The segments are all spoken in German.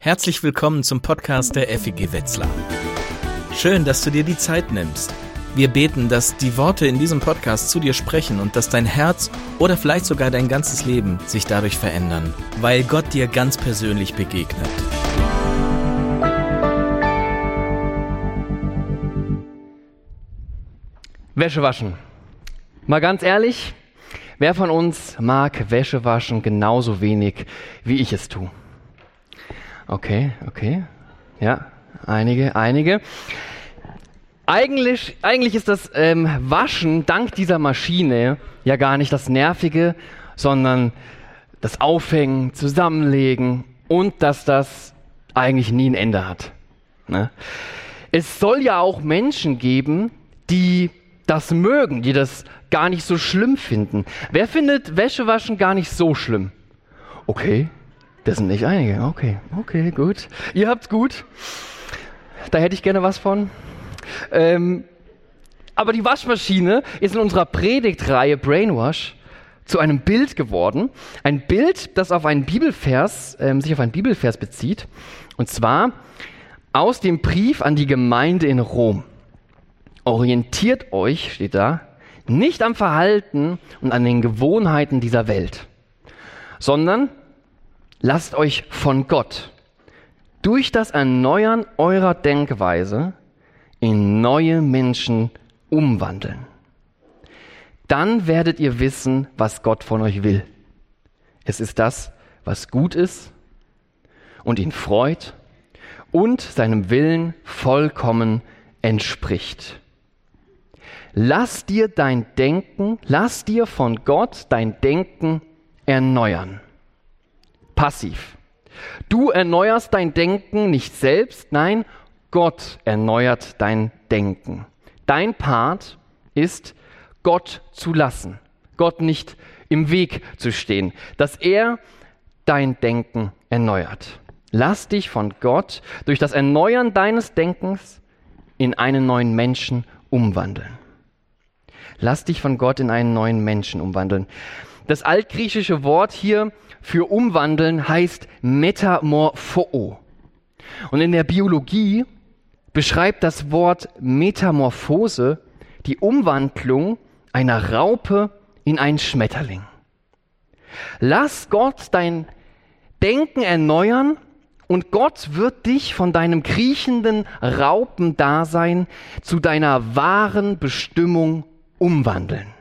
Herzlich willkommen zum Podcast der FEG Wetzlar. Schön, dass du dir die Zeit nimmst. Wir beten, dass die Worte in diesem Podcast zu dir sprechen und dass dein Herz oder vielleicht sogar dein ganzes Leben sich dadurch verändern, weil Gott dir ganz persönlich begegnet. Wäsche waschen. Mal ganz ehrlich, wer von uns mag Wäsche waschen genauso wenig, wie ich es tue? Okay, okay. Ja, einige, einige. Eigentlich, eigentlich ist das ähm, Waschen dank dieser Maschine ja gar nicht das Nervige, sondern das Aufhängen, Zusammenlegen und dass das eigentlich nie ein Ende hat. Ne? Es soll ja auch Menschen geben, die das mögen, die das gar nicht so schlimm finden. Wer findet Wäschewaschen gar nicht so schlimm? Okay, das sind nicht einige. Okay, okay, gut. Ihr habt's gut. Da hätte ich gerne was von. Ähm, aber die Waschmaschine ist in unserer Predigtreihe Brainwash zu einem Bild geworden. Ein Bild, das auf einen Bibelvers, ähm, sich auf einen Bibelvers bezieht. Und zwar aus dem Brief an die Gemeinde in Rom. Orientiert euch, steht da, nicht am Verhalten und an den Gewohnheiten dieser Welt, sondern lasst euch von Gott durch das Erneuern eurer Denkweise in neue Menschen umwandeln. Dann werdet ihr wissen, was Gott von euch will. Es ist das, was gut ist und ihn freut und seinem Willen vollkommen entspricht. Lass dir dein Denken, lass dir von Gott dein Denken erneuern passiv. Du erneuerst dein Denken nicht selbst, nein, Gott erneuert dein Denken. Dein Part ist, Gott zu lassen, Gott nicht im Weg zu stehen, dass er dein Denken erneuert. Lass dich von Gott durch das Erneuern deines Denkens in einen neuen Menschen umwandeln. Lass dich von Gott in einen neuen Menschen umwandeln. Das altgriechische Wort hier für umwandeln heißt Metamorpho. Und in der Biologie beschreibt das Wort Metamorphose die Umwandlung einer Raupe in einen Schmetterling. Lass Gott dein Denken erneuern und Gott wird dich von deinem kriechenden Raupendasein zu deiner wahren Bestimmung umwandeln.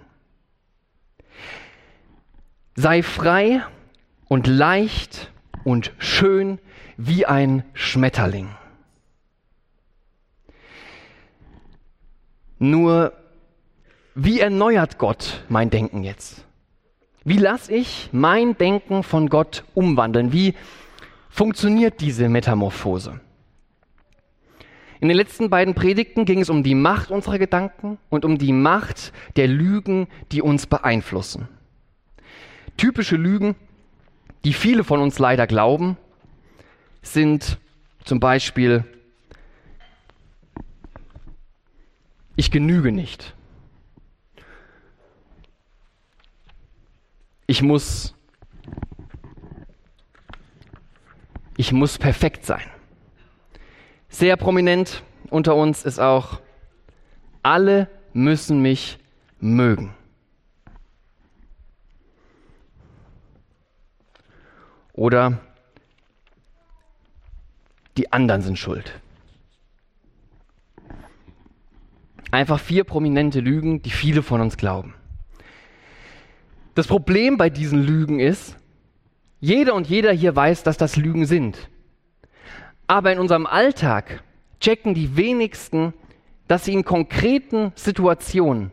Sei frei und leicht und schön wie ein Schmetterling. Nur, wie erneuert Gott mein Denken jetzt? Wie lasse ich mein Denken von Gott umwandeln? Wie funktioniert diese Metamorphose? In den letzten beiden Predigten ging es um die Macht unserer Gedanken und um die Macht der Lügen, die uns beeinflussen. Typische Lügen die viele von uns leider glauben, sind zum Beispiel, ich genüge nicht. Ich muss, ich muss perfekt sein. Sehr prominent unter uns ist auch, alle müssen mich mögen. Oder die anderen sind schuld. Einfach vier prominente Lügen, die viele von uns glauben. Das Problem bei diesen Lügen ist, jeder und jeder hier weiß, dass das Lügen sind. Aber in unserem Alltag checken die wenigsten, dass sie in konkreten Situationen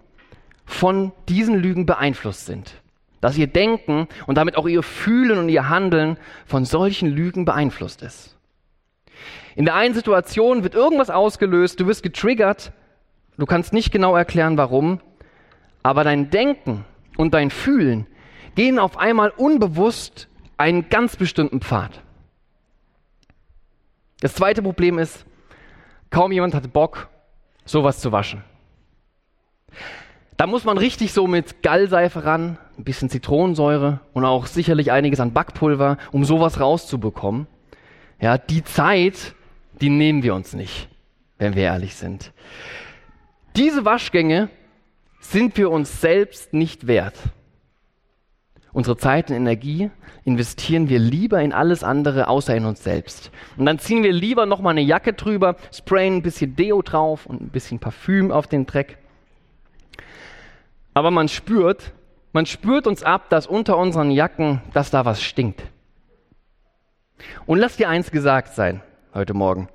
von diesen Lügen beeinflusst sind dass ihr Denken und damit auch ihr Fühlen und ihr Handeln von solchen Lügen beeinflusst ist. In der einen Situation wird irgendwas ausgelöst, du wirst getriggert, du kannst nicht genau erklären warum, aber dein Denken und dein Fühlen gehen auf einmal unbewusst einen ganz bestimmten Pfad. Das zweite Problem ist, kaum jemand hat Bock, sowas zu waschen. Da muss man richtig so mit Gallseife ran, ein bisschen Zitronensäure und auch sicherlich einiges an Backpulver, um sowas rauszubekommen. Ja, die Zeit, die nehmen wir uns nicht, wenn wir ehrlich sind. Diese Waschgänge sind wir uns selbst nicht wert. Unsere Zeit und Energie investieren wir lieber in alles andere außer in uns selbst. Und dann ziehen wir lieber nochmal eine Jacke drüber, sprayen ein bisschen Deo drauf und ein bisschen Parfüm auf den Dreck. Aber man spürt, man spürt uns ab, dass unter unseren Jacken, dass da was stinkt. Und lass dir eins gesagt sein heute Morgen.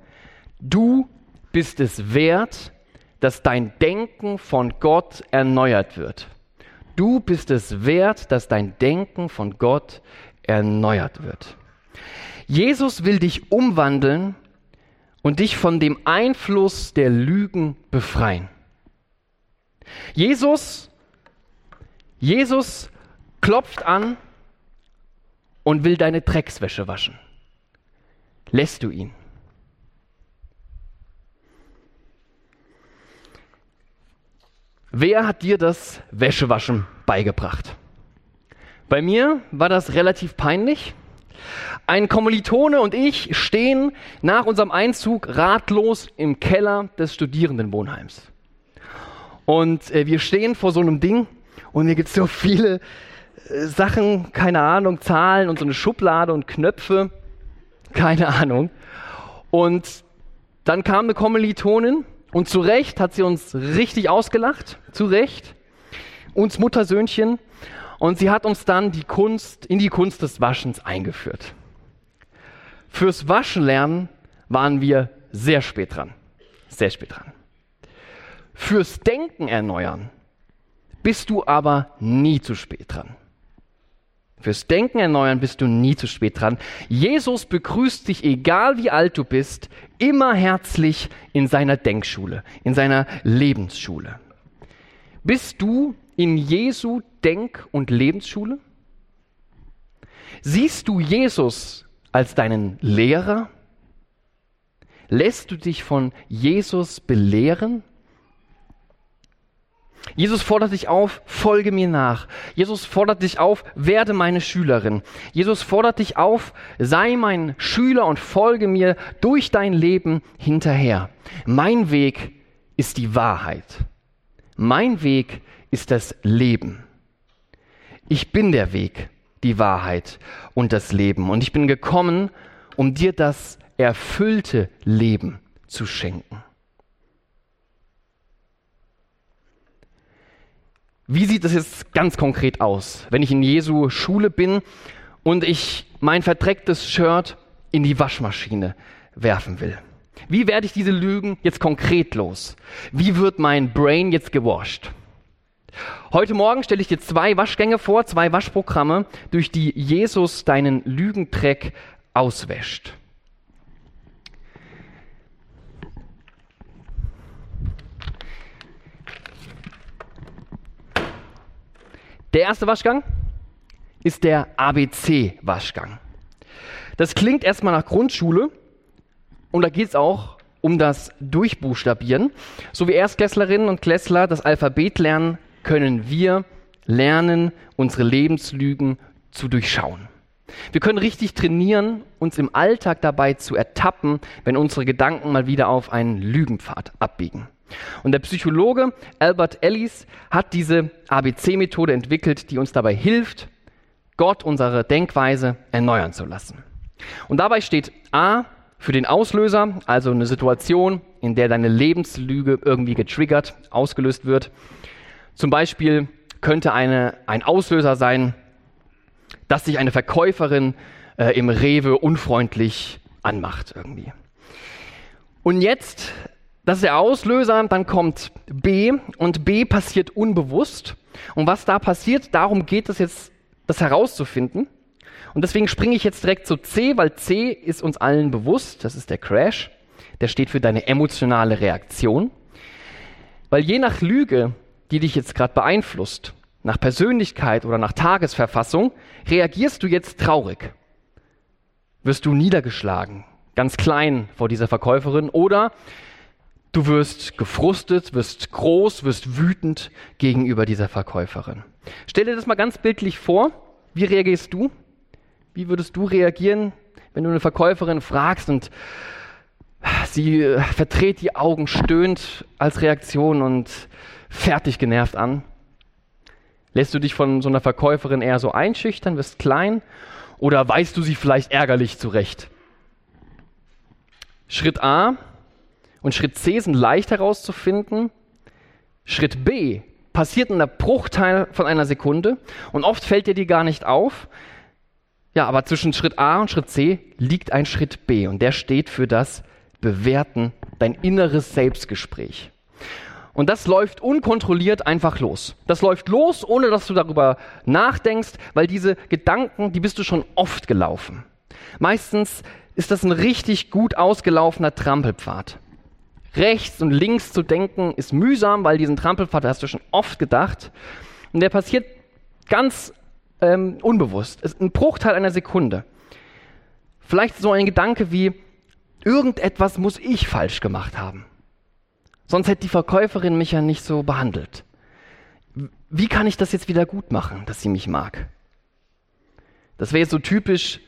Du bist es wert, dass dein Denken von Gott erneuert wird. Du bist es wert, dass dein Denken von Gott erneuert wird. Jesus will dich umwandeln und dich von dem Einfluss der Lügen befreien. Jesus, Jesus klopft an und will deine Dreckswäsche waschen. Lässt du ihn? Wer hat dir das Wäschewaschen beigebracht? Bei mir war das relativ peinlich. Ein Kommilitone und ich stehen nach unserem Einzug ratlos im Keller des Studierendenwohnheims. Und äh, wir stehen vor so einem Ding und hier gibt es so viele äh, Sachen, keine Ahnung, Zahlen und so eine Schublade und Knöpfe, keine Ahnung. Und dann kam eine Kommilitonin und zu Recht hat sie uns richtig ausgelacht, zu Recht, uns Muttersöhnchen. Und sie hat uns dann die Kunst, in die Kunst des Waschens eingeführt. Fürs Waschen lernen waren wir sehr spät dran. Sehr spät dran. Fürs Denken erneuern bist du aber nie zu spät dran. Fürs Denken erneuern bist du nie zu spät dran. Jesus begrüßt dich, egal wie alt du bist, immer herzlich in seiner Denkschule, in seiner Lebensschule. Bist du in Jesu Denk- und Lebensschule? Siehst du Jesus als deinen Lehrer? Lässt du dich von Jesus belehren? Jesus fordert dich auf, folge mir nach. Jesus fordert dich auf, werde meine Schülerin. Jesus fordert dich auf, sei mein Schüler und folge mir durch dein Leben hinterher. Mein Weg ist die Wahrheit. Mein Weg ist das Leben. Ich bin der Weg, die Wahrheit und das Leben. Und ich bin gekommen, um dir das erfüllte Leben zu schenken. Wie sieht das jetzt ganz konkret aus, wenn ich in Jesu Schule bin und ich mein verdrecktes Shirt in die Waschmaschine werfen will? Wie werde ich diese Lügen jetzt konkret los? Wie wird mein Brain jetzt gewascht? Heute Morgen stelle ich dir zwei Waschgänge vor, zwei Waschprogramme, durch die Jesus deinen Lügentreck auswäscht. Der erste Waschgang ist der ABC-Waschgang. Das klingt erstmal nach Grundschule und da geht es auch um das Durchbuchstabieren. So wie Erstklässlerinnen und Klässler das Alphabet lernen, können wir lernen, unsere Lebenslügen zu durchschauen. Wir können richtig trainieren, uns im Alltag dabei zu ertappen, wenn unsere Gedanken mal wieder auf einen Lügenpfad abbiegen. Und der Psychologe Albert Ellis hat diese ABC-Methode entwickelt, die uns dabei hilft, Gott unsere Denkweise erneuern zu lassen. Und dabei steht A für den Auslöser, also eine Situation, in der deine Lebenslüge irgendwie getriggert, ausgelöst wird. Zum Beispiel könnte eine, ein Auslöser sein, dass sich eine Verkäuferin äh, im Rewe unfreundlich anmacht irgendwie. Und jetzt das ist der Auslöser, dann kommt B und B passiert unbewusst. Und was da passiert, darum geht es jetzt, das herauszufinden. Und deswegen springe ich jetzt direkt zu C, weil C ist uns allen bewusst, das ist der Crash, der steht für deine emotionale Reaktion. Weil je nach Lüge, die dich jetzt gerade beeinflusst, nach Persönlichkeit oder nach Tagesverfassung, reagierst du jetzt traurig. Wirst du niedergeschlagen, ganz klein vor dieser Verkäuferin oder Du wirst gefrustet, wirst groß, wirst wütend gegenüber dieser Verkäuferin. Stell dir das mal ganz bildlich vor. Wie reagierst du? Wie würdest du reagieren, Wenn du eine Verkäuferin fragst und sie äh, verdreht die Augen, stöhnt als Reaktion und fertig genervt an. Lässt du dich von so einer Verkäuferin eher so einschüchtern, wirst klein oder weißt du sie vielleicht ärgerlich zurecht? Schritt A und Schritt C sind leicht herauszufinden. Schritt B passiert in der Bruchteil von einer Sekunde und oft fällt dir die gar nicht auf. Ja, aber zwischen Schritt A und Schritt C liegt ein Schritt B und der steht für das Bewerten, dein inneres Selbstgespräch. Und das läuft unkontrolliert einfach los. Das läuft los, ohne dass du darüber nachdenkst, weil diese Gedanken, die bist du schon oft gelaufen. Meistens ist das ein richtig gut ausgelaufener Trampelpfad. Rechts und links zu denken ist mühsam, weil diesen Trampelpfad hast du schon oft gedacht. Und der passiert ganz ähm, unbewusst. Ist ein Bruchteil einer Sekunde. Vielleicht so ein Gedanke wie, irgendetwas muss ich falsch gemacht haben. Sonst hätte die Verkäuferin mich ja nicht so behandelt. Wie kann ich das jetzt wieder gut machen, dass sie mich mag? Das wäre jetzt so typisch,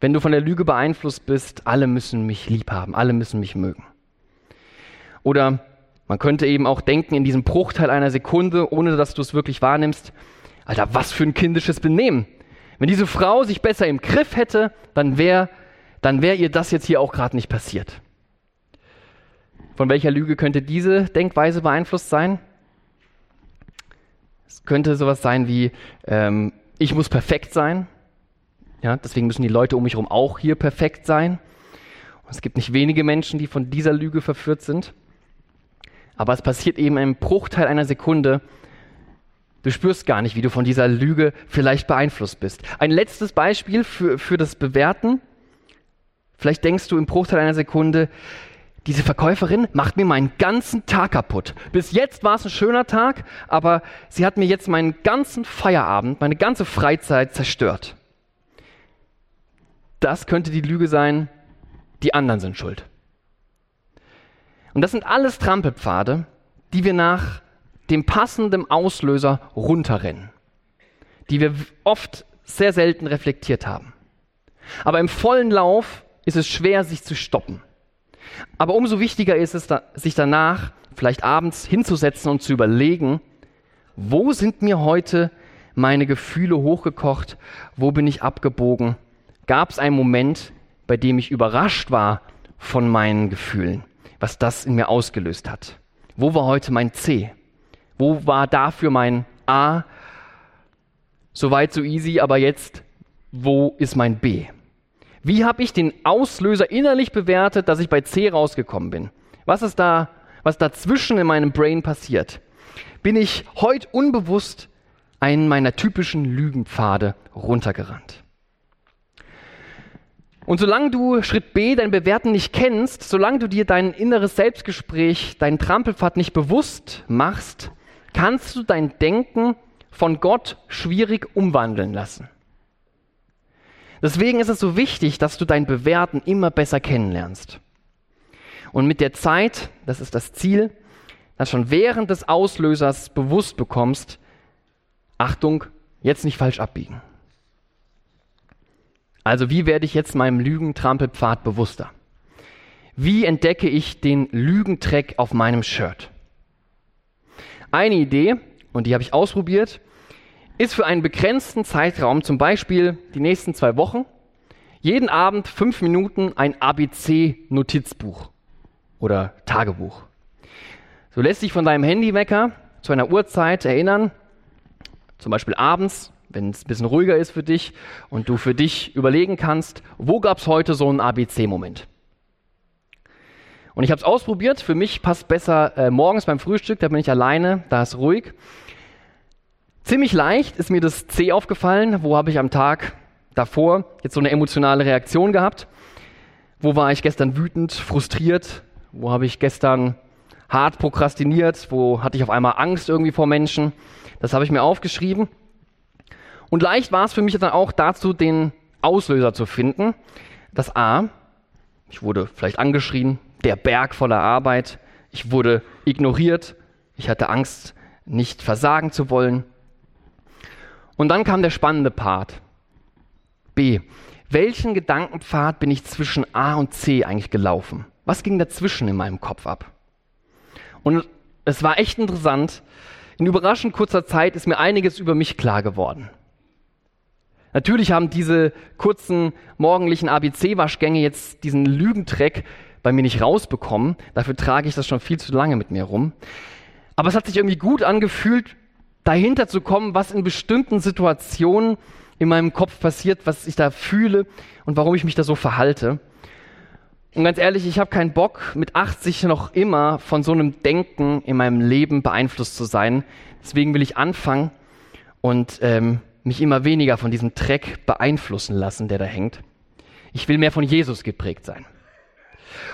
wenn du von der Lüge beeinflusst bist, alle müssen mich lieb haben, alle müssen mich mögen. Oder man könnte eben auch denken, in diesem Bruchteil einer Sekunde, ohne dass du es wirklich wahrnimmst, Alter, was für ein kindisches Benehmen. Wenn diese Frau sich besser im Griff hätte, dann wäre dann wär ihr das jetzt hier auch gerade nicht passiert. Von welcher Lüge könnte diese Denkweise beeinflusst sein? Es könnte sowas sein wie, ähm, ich muss perfekt sein. Ja, deswegen müssen die Leute um mich herum auch hier perfekt sein. Und es gibt nicht wenige Menschen, die von dieser Lüge verführt sind. Aber es passiert eben im Bruchteil einer Sekunde. Du spürst gar nicht, wie du von dieser Lüge vielleicht beeinflusst bist. Ein letztes Beispiel für, für das Bewerten. Vielleicht denkst du im Bruchteil einer Sekunde, diese Verkäuferin macht mir meinen ganzen Tag kaputt. Bis jetzt war es ein schöner Tag, aber sie hat mir jetzt meinen ganzen Feierabend, meine ganze Freizeit zerstört. Das könnte die Lüge sein, die anderen sind schuld. Und das sind alles Trampelpfade, die wir nach dem passenden Auslöser runterrennen, die wir oft sehr selten reflektiert haben. Aber im vollen Lauf ist es schwer, sich zu stoppen. Aber umso wichtiger ist es, sich danach vielleicht abends hinzusetzen und zu überlegen, wo sind mir heute meine Gefühle hochgekocht, wo bin ich abgebogen, gab es einen Moment, bei dem ich überrascht war von meinen Gefühlen, was das in mir ausgelöst hat. Wo war heute mein C? Wo war dafür mein A? Soweit so easy, aber jetzt, wo ist mein B? Wie habe ich den Auslöser innerlich bewertet, dass ich bei C rausgekommen bin? Was ist da, was dazwischen in meinem Brain passiert? Bin ich heute unbewusst einen meiner typischen Lügenpfade runtergerannt? Und solange du Schritt B, dein Bewerten nicht kennst, solange du dir dein inneres Selbstgespräch, deinen Trampelpfad nicht bewusst machst, kannst du dein Denken von Gott schwierig umwandeln lassen. Deswegen ist es so wichtig, dass du dein Bewerten immer besser kennenlernst. Und mit der Zeit, das ist das Ziel, dass schon während des Auslösers bewusst bekommst, Achtung, jetzt nicht falsch abbiegen. Also wie werde ich jetzt meinem Lügentrampelpfad bewusster? Wie entdecke ich den Lügentreck auf meinem Shirt? Eine Idee, und die habe ich ausprobiert, ist für einen begrenzten Zeitraum, zum Beispiel die nächsten zwei Wochen, jeden Abend fünf Minuten ein ABC-Notizbuch oder Tagebuch. So lässt sich von deinem Handywecker zu einer Uhrzeit erinnern, zum Beispiel abends, wenn es ein bisschen ruhiger ist für dich und du für dich überlegen kannst, wo gab es heute so einen ABC-Moment. Und ich habe es ausprobiert. Für mich passt besser äh, morgens beim Frühstück, da bin ich alleine, da ist ruhig. Ziemlich leicht ist mir das C aufgefallen. Wo habe ich am Tag davor jetzt so eine emotionale Reaktion gehabt? Wo war ich gestern wütend, frustriert? Wo habe ich gestern hart prokrastiniert? Wo hatte ich auf einmal Angst irgendwie vor Menschen? Das habe ich mir aufgeschrieben. Und leicht war es für mich dann auch dazu, den Auslöser zu finden. Das A, ich wurde vielleicht angeschrien, der Berg voller Arbeit, ich wurde ignoriert, ich hatte Angst, nicht versagen zu wollen. Und dann kam der spannende Part. B. welchen Gedankenpfad bin ich zwischen A und C eigentlich gelaufen? Was ging dazwischen in meinem Kopf ab? Und es war echt interessant. In überraschend kurzer Zeit ist mir einiges über mich klar geworden. Natürlich haben diese kurzen morgendlichen ABC-Waschgänge jetzt diesen Lügentreck bei mir nicht rausbekommen. Dafür trage ich das schon viel zu lange mit mir rum. Aber es hat sich irgendwie gut angefühlt, dahinter zu kommen, was in bestimmten Situationen in meinem Kopf passiert, was ich da fühle und warum ich mich da so verhalte. Und ganz ehrlich, ich habe keinen Bock, mit 80 noch immer von so einem Denken in meinem Leben beeinflusst zu sein. Deswegen will ich anfangen und ähm, mich immer weniger von diesem Dreck beeinflussen lassen, der da hängt. Ich will mehr von Jesus geprägt sein.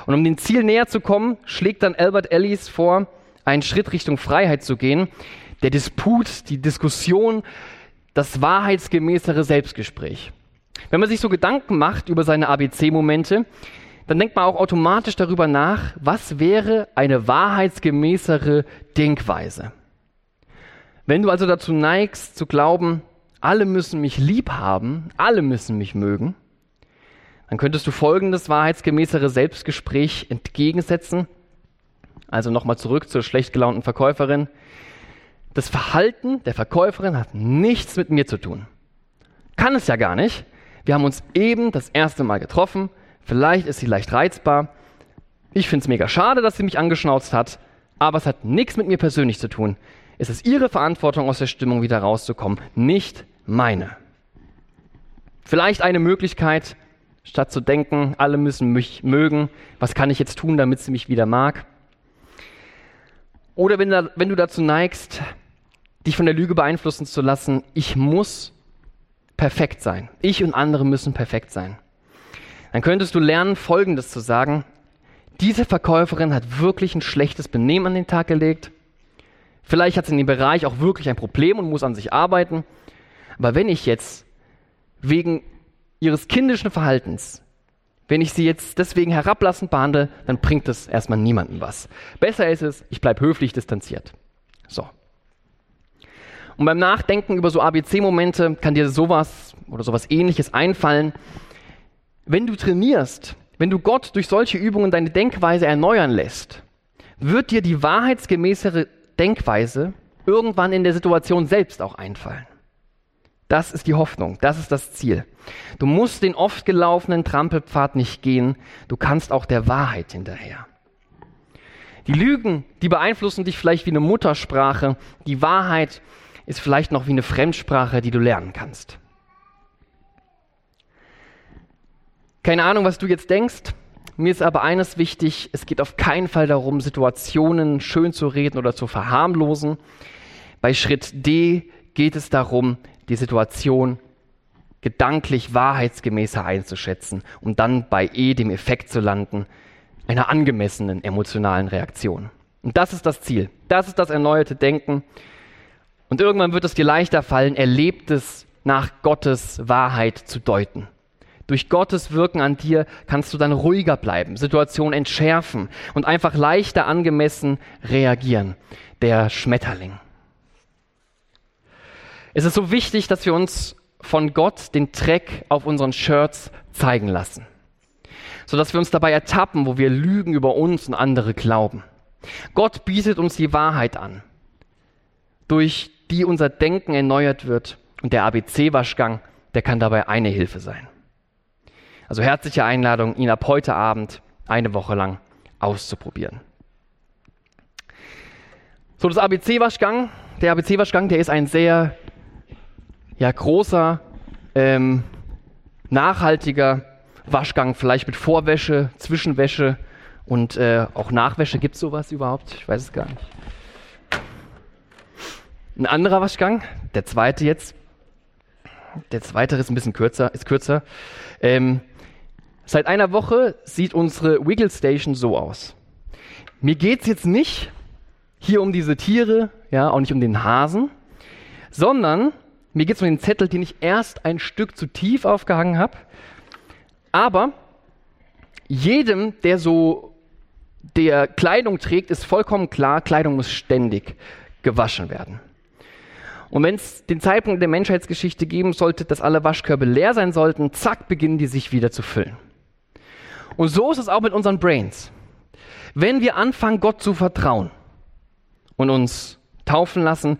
Und um dem Ziel näher zu kommen, schlägt dann Albert Ellis vor, einen Schritt Richtung Freiheit zu gehen. Der Disput, die Diskussion, das wahrheitsgemäßere Selbstgespräch. Wenn man sich so Gedanken macht über seine ABC-Momente, dann denkt man auch automatisch darüber nach, was wäre eine wahrheitsgemäßere Denkweise. Wenn du also dazu neigst zu glauben, alle müssen mich lieb haben, alle müssen mich mögen, dann könntest du folgendes wahrheitsgemäßere Selbstgespräch entgegensetzen. Also nochmal zurück zur schlecht gelaunten Verkäuferin. Das Verhalten der Verkäuferin hat nichts mit mir zu tun. Kann es ja gar nicht. Wir haben uns eben das erste Mal getroffen. Vielleicht ist sie leicht reizbar. Ich finde es mega schade, dass sie mich angeschnauzt hat, aber es hat nichts mit mir persönlich zu tun. Es ist ihre Verantwortung, aus der Stimmung wieder rauszukommen, nicht meine. Vielleicht eine Möglichkeit, statt zu denken, alle müssen mich mögen, was kann ich jetzt tun, damit sie mich wieder mag? Oder wenn, wenn du dazu neigst, dich von der Lüge beeinflussen zu lassen, ich muss perfekt sein. Ich und andere müssen perfekt sein. Dann könntest du lernen, Folgendes zu sagen. Diese Verkäuferin hat wirklich ein schlechtes Benehmen an den Tag gelegt. Vielleicht hat sie in dem Bereich auch wirklich ein Problem und muss an sich arbeiten. Aber wenn ich jetzt wegen ihres kindischen Verhaltens, wenn ich sie jetzt deswegen herablassend behandle, dann bringt das erstmal niemandem was. Besser ist es, ich bleibe höflich distanziert. So. Und beim Nachdenken über so ABC-Momente kann dir sowas oder sowas ähnliches einfallen. Wenn du trainierst, wenn du Gott durch solche Übungen deine Denkweise erneuern lässt, wird dir die wahrheitsgemäßere Denkweise irgendwann in der Situation selbst auch einfallen. Das ist die Hoffnung, das ist das Ziel. Du musst den oft gelaufenen Trampelpfad nicht gehen, du kannst auch der Wahrheit hinterher. Die Lügen, die beeinflussen dich vielleicht wie eine Muttersprache, die Wahrheit ist vielleicht noch wie eine Fremdsprache, die du lernen kannst. Keine Ahnung, was du jetzt denkst. Mir ist aber eines wichtig, es geht auf keinen Fall darum, Situationen schön zu reden oder zu verharmlosen. Bei Schritt D geht es darum, die Situation gedanklich wahrheitsgemäßer einzuschätzen, um dann bei E dem Effekt zu landen, einer angemessenen emotionalen Reaktion. Und das ist das Ziel. Das ist das erneuerte Denken. Und irgendwann wird es dir leichter fallen, Erlebtes nach Gottes Wahrheit zu deuten. Durch Gottes Wirken an dir kannst du dann ruhiger bleiben, Situationen entschärfen und einfach leichter angemessen reagieren. Der Schmetterling. Es ist so wichtig, dass wir uns von Gott den Dreck auf unseren Shirts zeigen lassen, sodass wir uns dabei ertappen, wo wir Lügen über uns und andere glauben. Gott bietet uns die Wahrheit an, durch die unser Denken erneuert wird und der ABC-Waschgang, der kann dabei eine Hilfe sein. Also herzliche Einladung, ihn ab heute Abend eine Woche lang auszuprobieren. So, das ABC-Waschgang, der ABC-Waschgang, der ist ein sehr ja, großer, ähm, nachhaltiger Waschgang, vielleicht mit Vorwäsche, Zwischenwäsche und äh, auch Nachwäsche. Gibt es sowas überhaupt? Ich weiß es gar nicht. Ein anderer Waschgang, der zweite jetzt. Der zweite ist ein bisschen kürzer, ist kürzer. Ähm, seit einer Woche sieht unsere Wiggle Station so aus. Mir geht es jetzt nicht hier um diese Tiere, ja, auch nicht um den Hasen, sondern mir geht es um den Zettel, den ich erst ein Stück zu tief aufgehangen habe. Aber jedem, der so der Kleidung trägt, ist vollkommen klar, Kleidung muss ständig gewaschen werden. Und wenn es den Zeitpunkt der Menschheitsgeschichte geben sollte, dass alle Waschkörbe leer sein sollten, zack, beginnen die sich wieder zu füllen. Und so ist es auch mit unseren Brains. Wenn wir anfangen, Gott zu vertrauen und uns taufen lassen,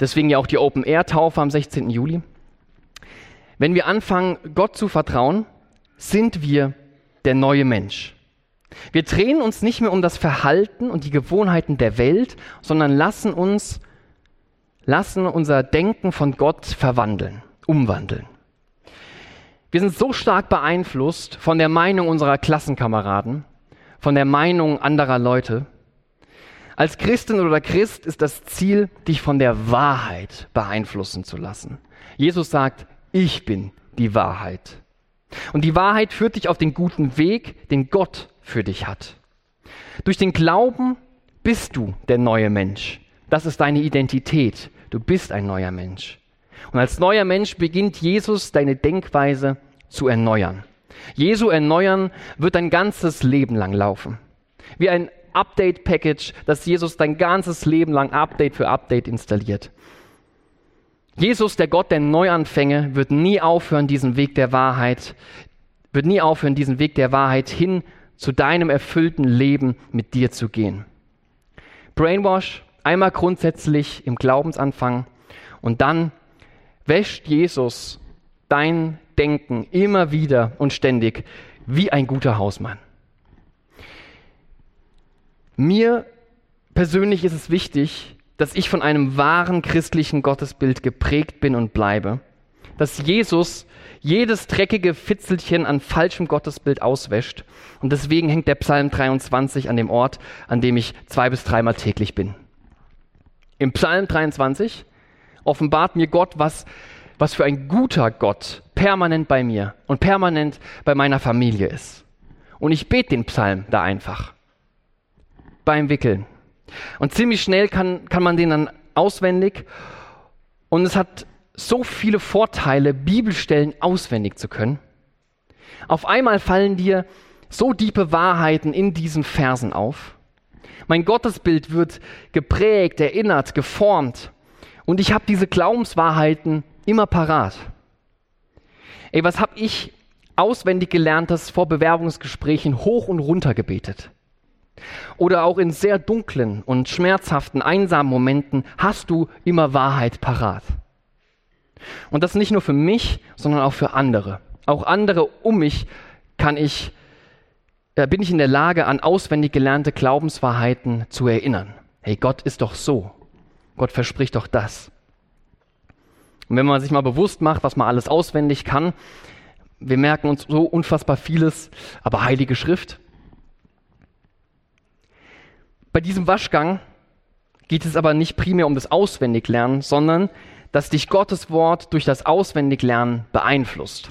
deswegen ja auch die Open-Air-Taufe am 16. Juli, wenn wir anfangen, Gott zu vertrauen, sind wir der neue Mensch. Wir drehen uns nicht mehr um das Verhalten und die Gewohnheiten der Welt, sondern lassen uns, lassen unser Denken von Gott verwandeln, umwandeln. Wir sind so stark beeinflusst von der Meinung unserer Klassenkameraden, von der Meinung anderer Leute. Als Christin oder Christ ist das Ziel, dich von der Wahrheit beeinflussen zu lassen. Jesus sagt, ich bin die Wahrheit. Und die Wahrheit führt dich auf den guten Weg, den Gott für dich hat. Durch den Glauben bist du der neue Mensch. Das ist deine Identität. Du bist ein neuer Mensch. Und als neuer Mensch beginnt Jesus deine Denkweise zu erneuern. Jesu erneuern wird dein ganzes Leben lang laufen. Wie ein Update-Package, das Jesus dein ganzes Leben lang Update für Update installiert. Jesus, der Gott der Neuanfänge, wird nie aufhören, diesen Weg der Wahrheit, wird nie aufhören, diesen Weg der Wahrheit hin zu deinem erfüllten Leben mit dir zu gehen. Brainwash, einmal grundsätzlich im Glaubensanfang und dann wäscht Jesus dein Denken immer wieder und ständig wie ein guter Hausmann. Mir persönlich ist es wichtig, dass ich von einem wahren christlichen Gottesbild geprägt bin und bleibe, dass Jesus jedes dreckige Fitzelchen an falschem Gottesbild auswäscht. Und deswegen hängt der Psalm 23 an dem Ort, an dem ich zwei bis dreimal täglich bin. Im Psalm 23 offenbart mir Gott, was, was für ein guter Gott permanent bei mir und permanent bei meiner Familie ist. Und ich bete den Psalm da einfach beim Wickeln. Und ziemlich schnell kann, kann man den dann auswendig. Und es hat so viele Vorteile, Bibelstellen auswendig zu können. Auf einmal fallen dir so tiefe Wahrheiten in diesen Versen auf. Mein Gottesbild wird geprägt, erinnert, geformt. Und ich habe diese Glaubenswahrheiten immer parat. Ey, was habe ich auswendig gelernt, das vor Bewerbungsgesprächen hoch und runter gebetet? Oder auch in sehr dunklen und schmerzhaften, einsamen Momenten hast du immer Wahrheit parat. Und das nicht nur für mich, sondern auch für andere. Auch andere um mich kann ich, äh, bin ich in der Lage, an auswendig gelernte Glaubenswahrheiten zu erinnern. Hey, Gott ist doch so. Gott verspricht doch das. Und wenn man sich mal bewusst macht, was man alles auswendig kann, wir merken uns so unfassbar vieles, aber Heilige Schrift. Bei diesem Waschgang geht es aber nicht primär um das Auswendiglernen, sondern dass dich Gottes Wort durch das Auswendiglernen beeinflusst.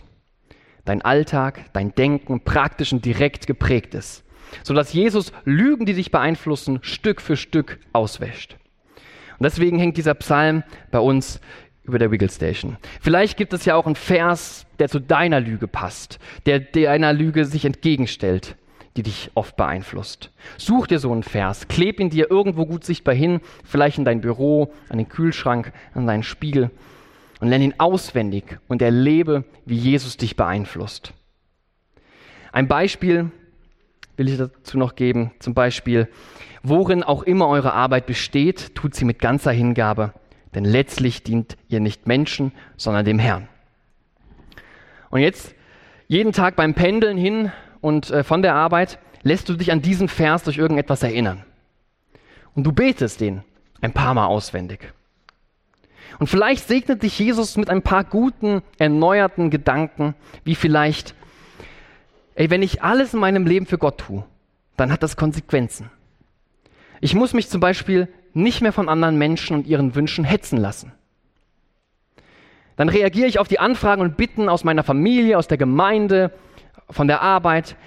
Dein Alltag, dein Denken praktisch und direkt geprägt ist, sodass Jesus Lügen, die dich beeinflussen, Stück für Stück auswäscht. Und deswegen hängt dieser Psalm bei uns über der Wiggle Station. Vielleicht gibt es ja auch einen Vers, der zu deiner Lüge passt, der deiner Lüge sich entgegenstellt die dich oft beeinflusst. Such dir so einen Vers, kleb ihn dir irgendwo gut sichtbar hin, vielleicht in dein Büro, an den Kühlschrank, an deinen Spiegel und lerne ihn auswendig und erlebe, wie Jesus dich beeinflusst. Ein Beispiel will ich dazu noch geben, zum Beispiel, worin auch immer eure Arbeit besteht, tut sie mit ganzer Hingabe, denn letztlich dient ihr nicht Menschen, sondern dem Herrn. Und jetzt jeden Tag beim Pendeln hin und äh, von der Arbeit lässt du dich an diesen Vers durch irgendetwas erinnern. Und du betest den ein paar Mal auswendig. Und vielleicht segnet dich Jesus mit ein paar guten, erneuerten Gedanken, wie vielleicht, ey, wenn ich alles in meinem Leben für Gott tue, dann hat das Konsequenzen. Ich muss mich zum Beispiel nicht mehr von anderen Menschen und ihren Wünschen hetzen lassen. Dann reagiere ich auf die Anfragen und Bitten aus meiner Familie, aus der Gemeinde, von der Arbeit,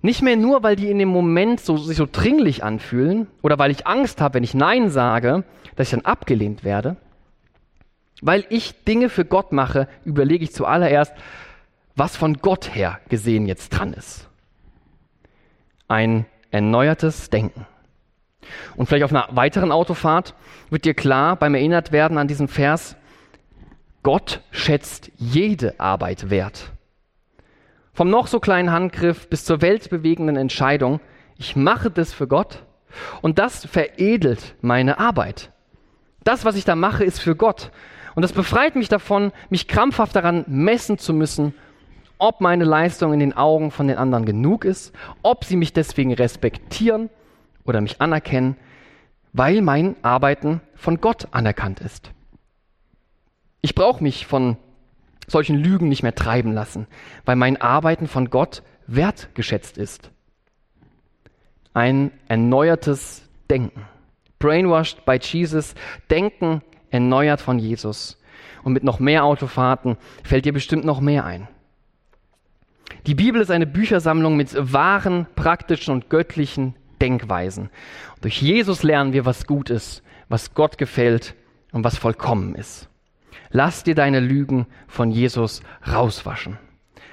nicht mehr nur, weil die in dem Moment so, sich so dringlich anfühlen oder weil ich Angst habe, wenn ich Nein sage, dass ich dann abgelehnt werde. Weil ich Dinge für Gott mache, überlege ich zuallererst, was von Gott her gesehen jetzt dran ist. Ein erneuertes Denken. Und vielleicht auf einer weiteren Autofahrt wird dir klar beim Erinnert werden an diesen Vers, Gott schätzt jede Arbeit wert. Vom noch so kleinen Handgriff bis zur weltbewegenden Entscheidung, ich mache das für Gott und das veredelt meine Arbeit. Das, was ich da mache, ist für Gott. Und das befreit mich davon, mich krampfhaft daran messen zu müssen, ob meine Leistung in den Augen von den anderen genug ist, ob sie mich deswegen respektieren oder mich anerkennen, weil mein Arbeiten von Gott anerkannt ist. Ich brauche mich von solchen Lügen nicht mehr treiben lassen, weil mein Arbeiten von Gott wertgeschätzt ist. Ein erneuertes Denken. Brainwashed by Jesus, Denken erneuert von Jesus. Und mit noch mehr Autofahrten fällt dir bestimmt noch mehr ein. Die Bibel ist eine Büchersammlung mit wahren, praktischen und göttlichen Denkweisen. Durch Jesus lernen wir, was gut ist, was Gott gefällt und was vollkommen ist. Lass dir deine Lügen von Jesus rauswaschen.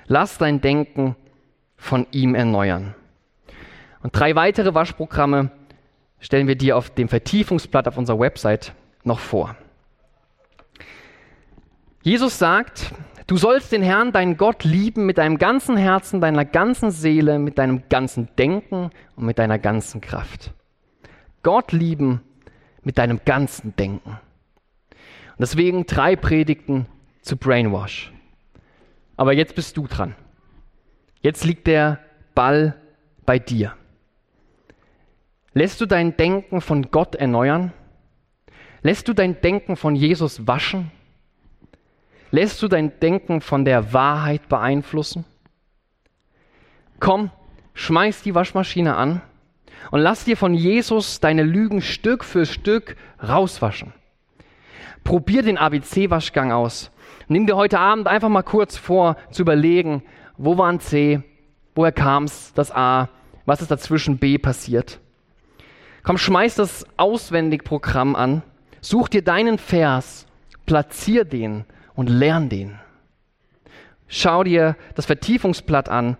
Lass dein Denken von ihm erneuern. Und drei weitere Waschprogramme stellen wir dir auf dem Vertiefungsblatt auf unserer Website noch vor. Jesus sagt, du sollst den Herrn, deinen Gott, lieben mit deinem ganzen Herzen, deiner ganzen Seele, mit deinem ganzen Denken und mit deiner ganzen Kraft. Gott lieben mit deinem ganzen Denken. Und deswegen drei Predigten zu Brainwash. Aber jetzt bist du dran. Jetzt liegt der Ball bei dir. Lässt du dein Denken von Gott erneuern? Lässt du dein Denken von Jesus waschen? Lässt du dein Denken von der Wahrheit beeinflussen? Komm, schmeiß die Waschmaschine an und lass dir von Jesus deine Lügen Stück für Stück rauswaschen. Probier den ABC-Waschgang aus. Nimm dir heute Abend einfach mal kurz vor, zu überlegen, wo war ein C, woher kam es, das A, was ist dazwischen B passiert. Komm, schmeiß das Auswendigprogramm an, such dir deinen Vers, platzier den und lern den. Schau dir das Vertiefungsblatt an,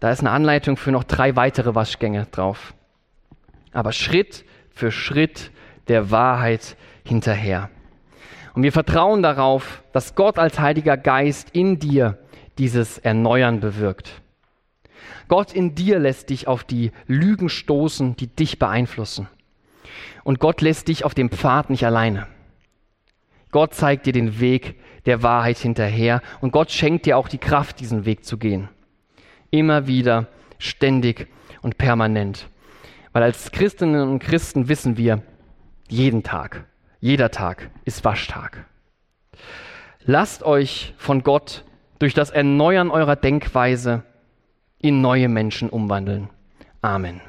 da ist eine Anleitung für noch drei weitere Waschgänge drauf. Aber Schritt für Schritt der Wahrheit hinterher. Und wir vertrauen darauf, dass Gott als Heiliger Geist in dir dieses Erneuern bewirkt. Gott in dir lässt dich auf die Lügen stoßen, die dich beeinflussen. Und Gott lässt dich auf dem Pfad nicht alleine. Gott zeigt dir den Weg der Wahrheit hinterher und Gott schenkt dir auch die Kraft, diesen Weg zu gehen. Immer wieder, ständig und permanent. Weil als Christinnen und Christen wissen wir, jeden Tag, jeder Tag ist Waschtag. Lasst euch von Gott durch das Erneuern eurer Denkweise in neue Menschen umwandeln. Amen.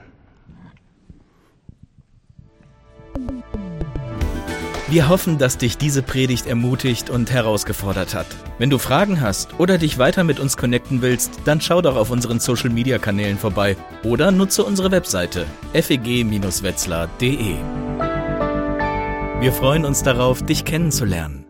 Wir hoffen, dass dich diese Predigt ermutigt und herausgefordert hat. Wenn du Fragen hast oder dich weiter mit uns connecten willst, dann schau doch auf unseren Social Media Kanälen vorbei oder nutze unsere Webseite feg-wetzlar.de. Wir freuen uns darauf, dich kennenzulernen.